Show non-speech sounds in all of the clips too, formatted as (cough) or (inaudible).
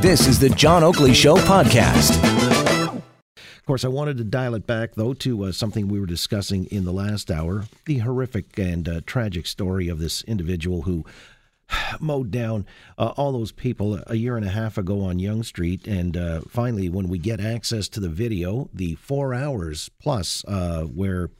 This is the John Oakley Show podcast. Of course, I wanted to dial it back, though, to uh, something we were discussing in the last hour the horrific and uh, tragic story of this individual who (sighs) mowed down uh, all those people a year and a half ago on Yonge Street. And uh, finally, when we get access to the video, the four hours plus uh, where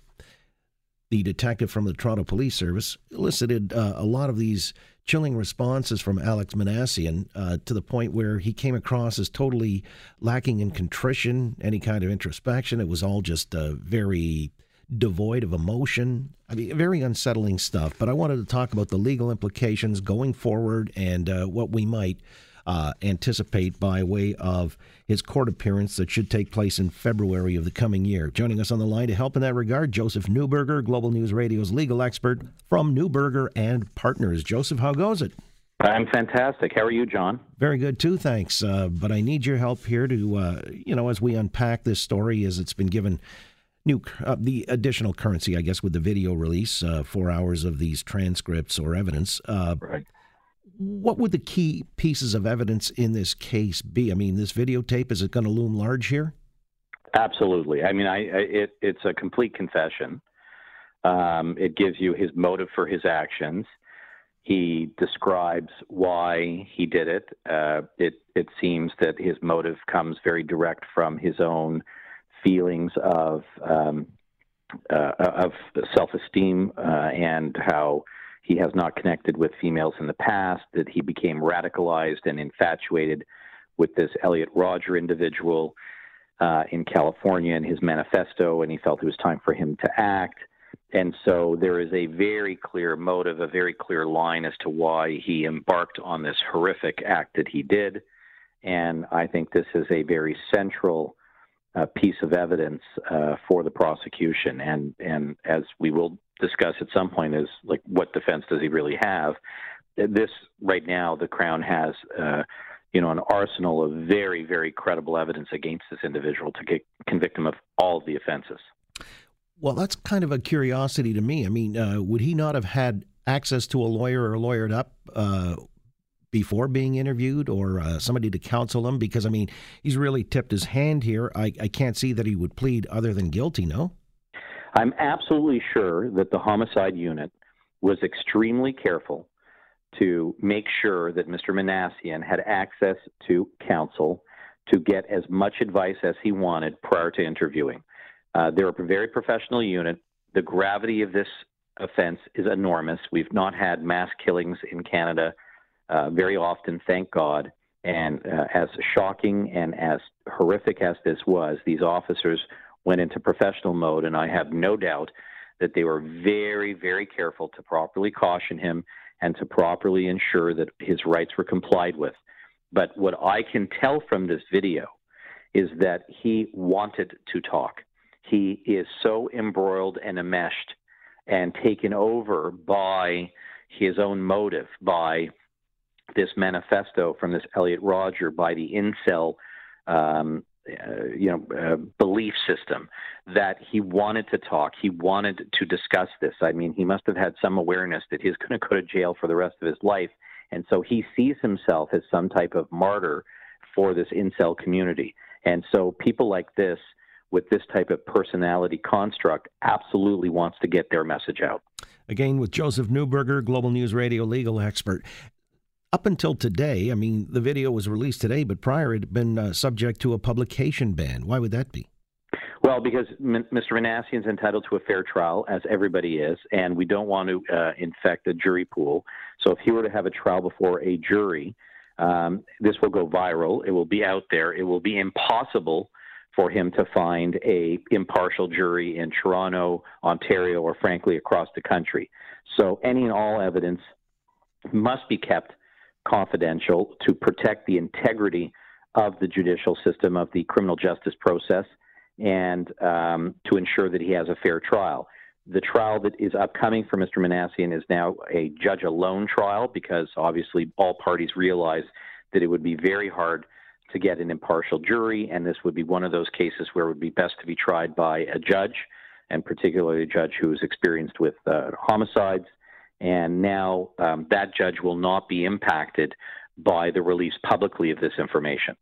the detective from the Toronto Police Service elicited uh, a lot of these chilling responses from Alex Minassian uh, to the point where he came across as totally lacking in contrition, any kind of introspection. It was all just uh, very devoid of emotion. I mean, very unsettling stuff. But I wanted to talk about the legal implications going forward and uh, what we might uh, anticipate by way of his court appearance that should take place in February of the coming year. Joining us on the line to help in that regard, Joseph Neuberger, Global News Radio's legal expert from Neuberger and Partners. Joseph, how goes it? I'm fantastic. How are you, John? Very good too, thanks. Uh, but I need your help here to, uh, you know, as we unpack this story, as it's been given new uh, the additional currency, I guess, with the video release, uh, four hours of these transcripts or evidence. Uh, right. What would the key pieces of evidence in this case be? I mean, this videotape is it going to loom large here? Absolutely. I mean, I, I it, it's a complete confession. Um, it gives you his motive for his actions. He describes why he did it. Uh, it it seems that his motive comes very direct from his own feelings of um, uh, of self-esteem uh, and how he has not connected with females in the past, that he became radicalized and infatuated with this Elliot Rodger individual uh, in California in his manifesto, and he felt it was time for him to act. And so there is a very clear motive, a very clear line as to why he embarked on this horrific act that he did. And I think this is a very central uh, piece of evidence uh, for the prosecution. And, and as we will discuss at some point is like what defense does he really have? This right now, the Crown has, uh, you know, an arsenal of very, very credible evidence against this individual to get, convict him of all of the offenses. Well, that's kind of a curiosity to me. I mean, uh, would he not have had access to a lawyer or lawyered up uh, before being interviewed or uh, somebody to counsel him? Because, I mean, he's really tipped his hand here. I, I can't see that he would plead other than guilty, no? I'm absolutely sure that the homicide unit was extremely careful to make sure that Mr. Minassian had access to counsel to get as much advice as he wanted prior to interviewing. Uh, they're a very professional unit. The gravity of this offense is enormous. We've not had mass killings in Canada uh, very often, thank God. And uh, as shocking and as horrific as this was, these officers went into professional mode, and I have no doubt that they were very, very careful to properly caution him and to properly ensure that his rights were complied with. But what I can tell from this video is that he wanted to talk. He is so embroiled and enmeshed and taken over by his own motive, by this manifesto from this Elliot Rodger by the incel um, uh, you know uh, belief system that he wanted to talk he wanted to discuss this. I mean he must have had some awareness that he's going to go to jail for the rest of his life and so he sees himself as some type of martyr for this incel community. And so people like this with this type of personality construct absolutely wants to get their message out. Again, with Joseph Neuberger, Global News Radio legal expert up until today, I mean, the video was released today, but prior it had been uh, subject to a publication ban. Why would that be? Well, because M- Mr. Minassian is entitled to a fair trial, as everybody is, and we don't want to uh, infect a jury pool. So if he were to have a trial before a jury, um, this will go viral. It will be out there. It will be impossible for him to find a impartial jury in Toronto, Ontario, or frankly across the country. So any and all evidence must be kept confidential to protect the integrity of the judicial system, of the criminal justice process, and um, to ensure that he has a fair trial. The trial that is upcoming for Mr. Minassian is now a judge alone trial because obviously all parties realize that it would be very hard to get an impartial jury, and this would be one of those cases where it would be best to be tried by a judge, and particularly a judge who is experienced with uh, homicides and now um, that judge will not be impacted by the release publicly of this information.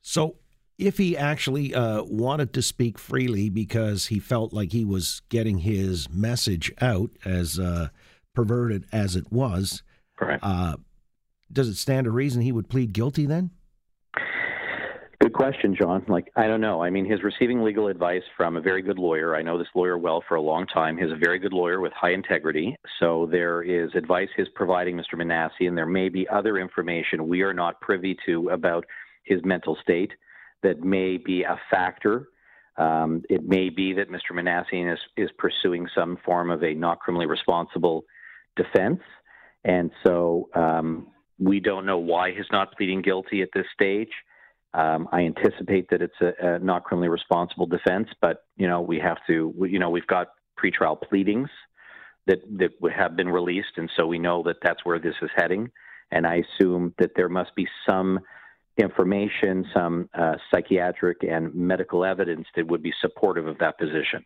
So, if he actually uh, wanted to speak freely because he felt like he was getting his message out, as uh, perverted as it was, uh, does it stand to reason he would plead guilty then? Question, John. Like, I don't know. I mean, he's receiving legal advice from a very good lawyer. I know this lawyer well for a long time. He's a very good lawyer with high integrity. So there is advice he's providing Mr. Minassian, and there may be other information we are not privy to about his mental state that may be a factor. Um, it may be that Mr. Minassian is, is pursuing some form of a not criminally responsible defense. And so um, we don't know why he's not pleading guilty at this stage. Um, I anticipate that it's a, a, not criminally responsible defense, but you know we have to. We, you know we've got pretrial pleadings that that have been released, and so we know that that's where this is heading. And I assume that there must be some information, some uh, psychiatric and medical evidence that would be supportive of that position.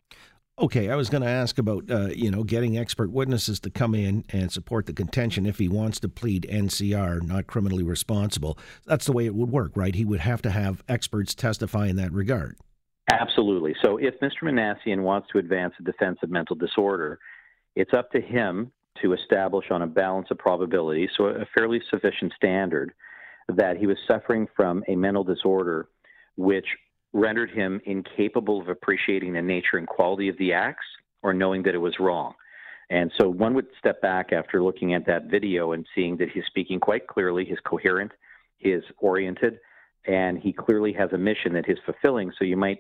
Okay, I was going to ask about uh, you know getting expert witnesses to come in and support the contention if he wants to plead NCR, not criminally responsible. That's the way it would work, right? He would have to have experts testify in that regard. Absolutely. So if Mr. Minassian wants to advance a defense of mental disorder, it's up to him to establish on a balance of probability, so a fairly sufficient standard, that he was suffering from a mental disorder which rendered him incapable of appreciating the nature and quality of the acts or knowing that it was wrong. And so one would step back after looking at that video and seeing that he's speaking quite clearly, he's coherent, he is oriented, and he clearly has a mission that he's fulfilling. So you might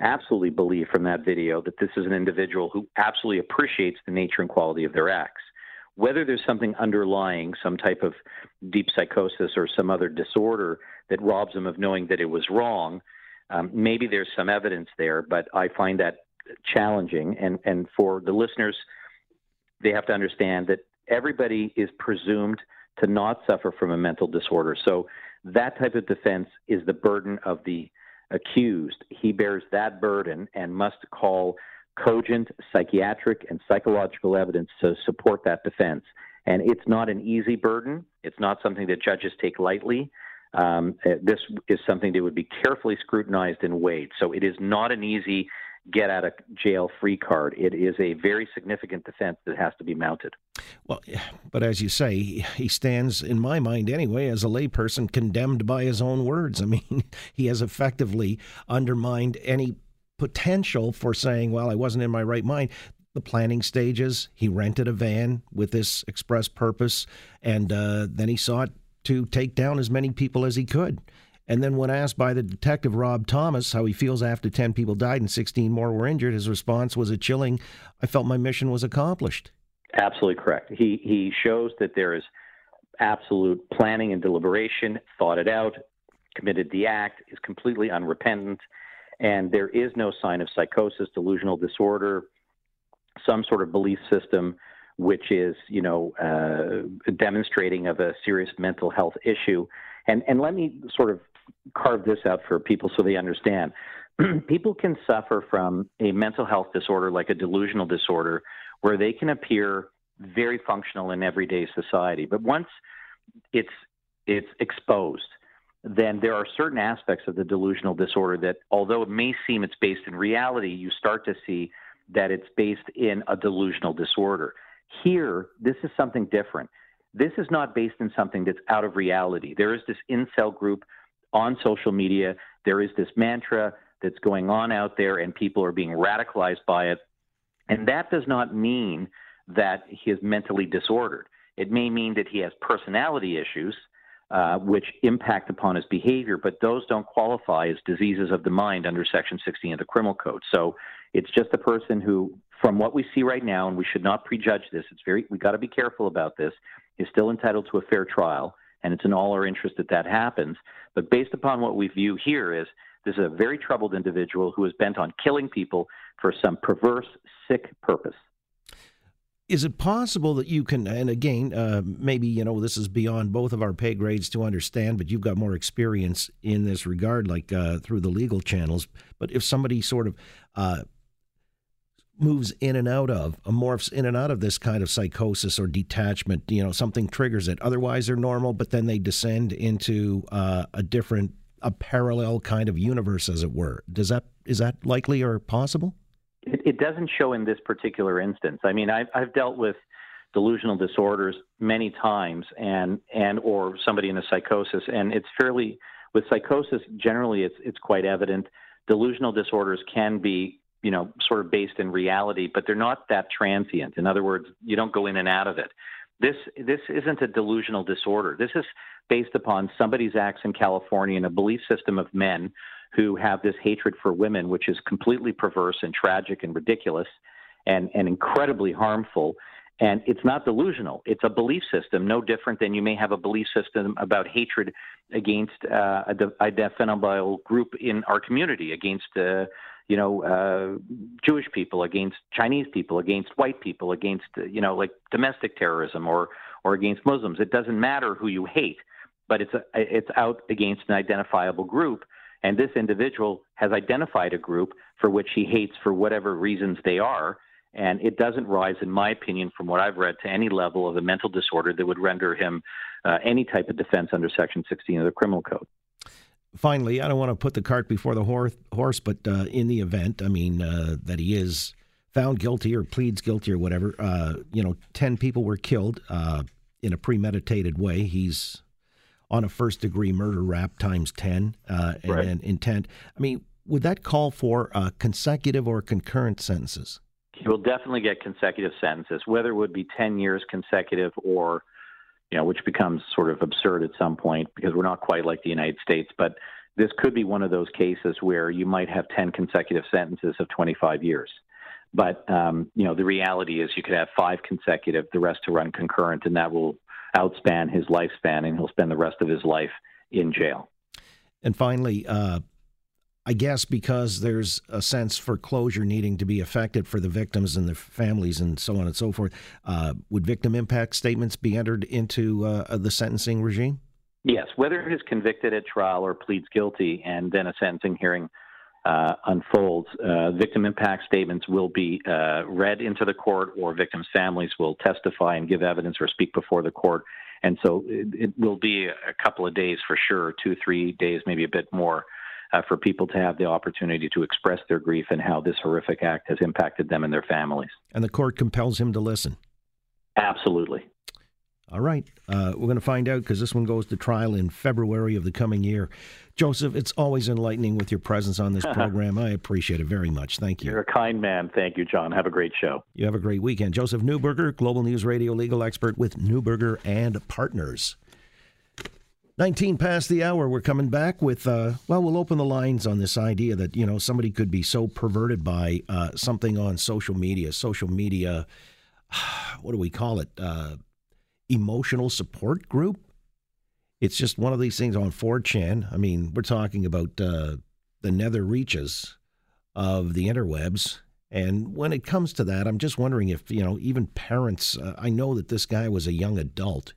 absolutely believe from that video that this is an individual who absolutely appreciates the nature and quality of their acts. Whether there's something underlying, some type of deep psychosis or some other disorder that robs him of knowing that it was wrong, um, maybe there's some evidence there, but I find that challenging. And, and for the listeners, they have to understand that everybody is presumed to not suffer from a mental disorder. So that type of defense is the burden of the accused. He bears that burden and must call cogent psychiatric and psychological evidence to support that defense. And it's not an easy burden. It's not something that judges take lightly um, uh, this is something that would be carefully scrutinized and weighed. So it is not an easy get out of jail free card. It is a very significant defense that has to be mounted. Well, but as you say, he stands, in my mind anyway, as a layperson condemned by his own words. I (laughs) mean, he has effectively undermined any potential for saying, well, I wasn't in my right mind the planning stages. He rented a van with this express purpose, and uh, then he sought to take down as many people as he could. And then, when asked by the detective Rob Thomas how he feels after 10 people died and 16 more were injured, his response was a chilling, I felt my mission was accomplished. Absolutely correct. He, he shows that there is absolute planning and deliberation, thought it out, committed the act, is completely unrepentant, and there is no sign of psychosis, delusional disorder, some sort of belief system which is, you know, uh, demonstrating of a serious mental health issue. And, and let me sort of carve this out for people so they understand. (clears throat) people can suffer from a mental health disorder like a delusional disorder where they can appear very functional in everyday society. But once it's, it's exposed, then there are certain aspects of the delusional disorder that, although it may seem it's based in reality, you start to see that it's based in a delusional disorder. Here, this is something different. This is not based in something that's out of reality. There is this incel group on social media. There is this mantra that's going on out there, and people are being radicalized by it. And that does not mean that he is mentally disordered. It may mean that he has personality issues, uh, which impact upon his behavior, but those don't qualify as diseases of the mind under Section 16 of the Criminal Code. So it's just a person who from what we see right now, and we should not prejudge this, it's very we got to be careful about this. Is still entitled to a fair trial, and it's in all our interest that that happens. But based upon what we view here, is this is a very troubled individual who is bent on killing people for some perverse, sick purpose. Is it possible that you can, and again, uh, maybe, you know, this is beyond both of our pay grades to understand, but you've got more experience in this regard, like uh, through the legal channels. But if somebody sort of uh, moves in and out of, morphs in and out of this kind of psychosis or detachment. You know, something triggers it. Otherwise, they're normal, but then they descend into uh, a different, a parallel kind of universe, as it were. Does that is that likely or possible? It, it doesn't show in this particular instance. I mean, I've, I've dealt with delusional disorders many times, and and or somebody in a psychosis, and it's fairly with psychosis. Generally, it's it's quite evident. Delusional disorders can be you know, sort of based in reality, but they're not that transient. In other words, you don't go in and out of it. This this isn't a delusional disorder. This is based upon somebody's acts in California and a belief system of men who have this hatred for women, which is completely perverse and tragic and ridiculous and, and incredibly harmful. And it's not delusional. It's a belief system, no different than you may have a belief system about hatred against uh, a identifiable group in our community, against uh, you know, uh, Jewish people against Chinese people, against white people, against you know, like domestic terrorism or or against Muslims. It doesn't matter who you hate, but it's a, it's out against an identifiable group, and this individual has identified a group for which he hates for whatever reasons they are. And it doesn't rise, in my opinion, from what I've read, to any level of a mental disorder that would render him uh, any type of defense under Section 16 of the Criminal Code finally, I don't want to put the cart before the horse, but uh, in the event, I mean, uh, that he is found guilty or pleads guilty or whatever, uh, you know, 10 people were killed uh, in a premeditated way. He's on a first degree murder rap times 10 uh, and, and, intent. I mean, would that call for uh, consecutive or concurrent sentences? He will definitely get consecutive sentences, whether it would be 10 years consecutive or you know, which becomes sort of absurd at some point because we're not quite like the United States. But this could be one of those cases where you might have 10 consecutive sentences of 25 years. But, um, you know, the reality is you could have five consecutive, the rest to run concurrent, and that will outspan his lifespan, and he'll spend the rest of his life in jail. And finally, uh, I guess because there's a sense for closure needing to be effected for the victims and the families and so on and so forth, uh, would victim impact statements be entered into uh, the sentencing regime? Yes, whether he's convicted at trial or pleads guilty and then a sentencing hearing uh, unfolds, uh, victim impact statements will be uh, read into the court or victims' families will testify and give evidence or speak before the court. And so it, it will be a couple of days for sure, two, three days, maybe a bit more uh, for people to have the opportunity to express their grief and how this horrific act has impacted them and their families. And the court compels him to listen. Absolutely. All right. Uh, we're going to find out because this one goes to trial in February of the coming year. Joseph, it's always enlightening with your presence on this (laughs) program. I appreciate it very much. Thank you. You're a kind man. Thank you, John. Have a great show. You have a great weekend. Joseph Neuberger, Global News Radio legal expert with Neuberger and Partners. 19 past the hour. We're coming back with, uh, well, we'll open the lines on this idea that, you know, somebody could be so perverted by uh, something on social media. Social media, (sighs) what do we call it? Uh, emotional support group? It's just one of these things on 4chan. I mean, we're talking about uh, the nether reaches of the interwebs. And when it comes to that, I'm just wondering if, you know, even parents, uh, I know that this guy was a young adult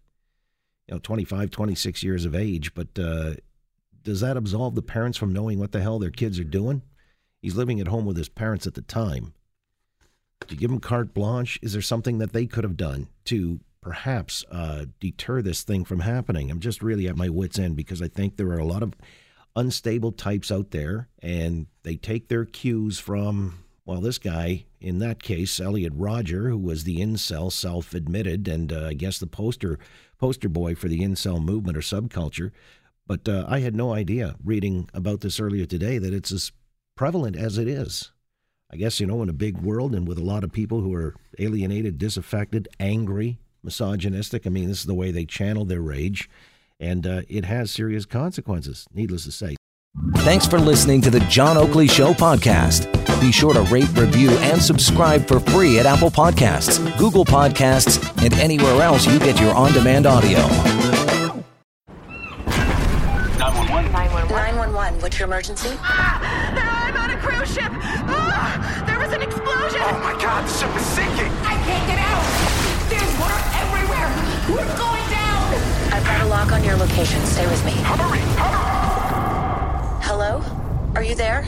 you know 25 26 years of age but uh, does that absolve the parents from knowing what the hell their kids are doing? He's living at home with his parents at the time. Do you give him carte blanche? Is there something that they could have done to perhaps uh, deter this thing from happening? I'm just really at my wits end because i think there are a lot of unstable types out there and they take their cues from well, this guy, in that case, Elliot Rodger, who was the incel self-admitted, and uh, I guess the poster poster boy for the incel movement or subculture. But uh, I had no idea, reading about this earlier today, that it's as prevalent as it is. I guess, you know, in a big world and with a lot of people who are alienated, disaffected, angry, misogynistic. I mean, this is the way they channel their rage, and uh, it has serious consequences, needless to say. Thanks for listening to the John Oakley Show podcast. Be sure to rate, review, and subscribe for free at Apple Podcasts, Google Podcasts, and anywhere else you get your on demand audio. 911. 911. What's your emergency? Ah, I'm on a cruise ship. Ah, there was an explosion. Oh my god, the ship is sinking. I can't get out. There's water everywhere. We're going down. I've got a lock on your location. Stay with me. Hurry, hurry. Hello? Are you there?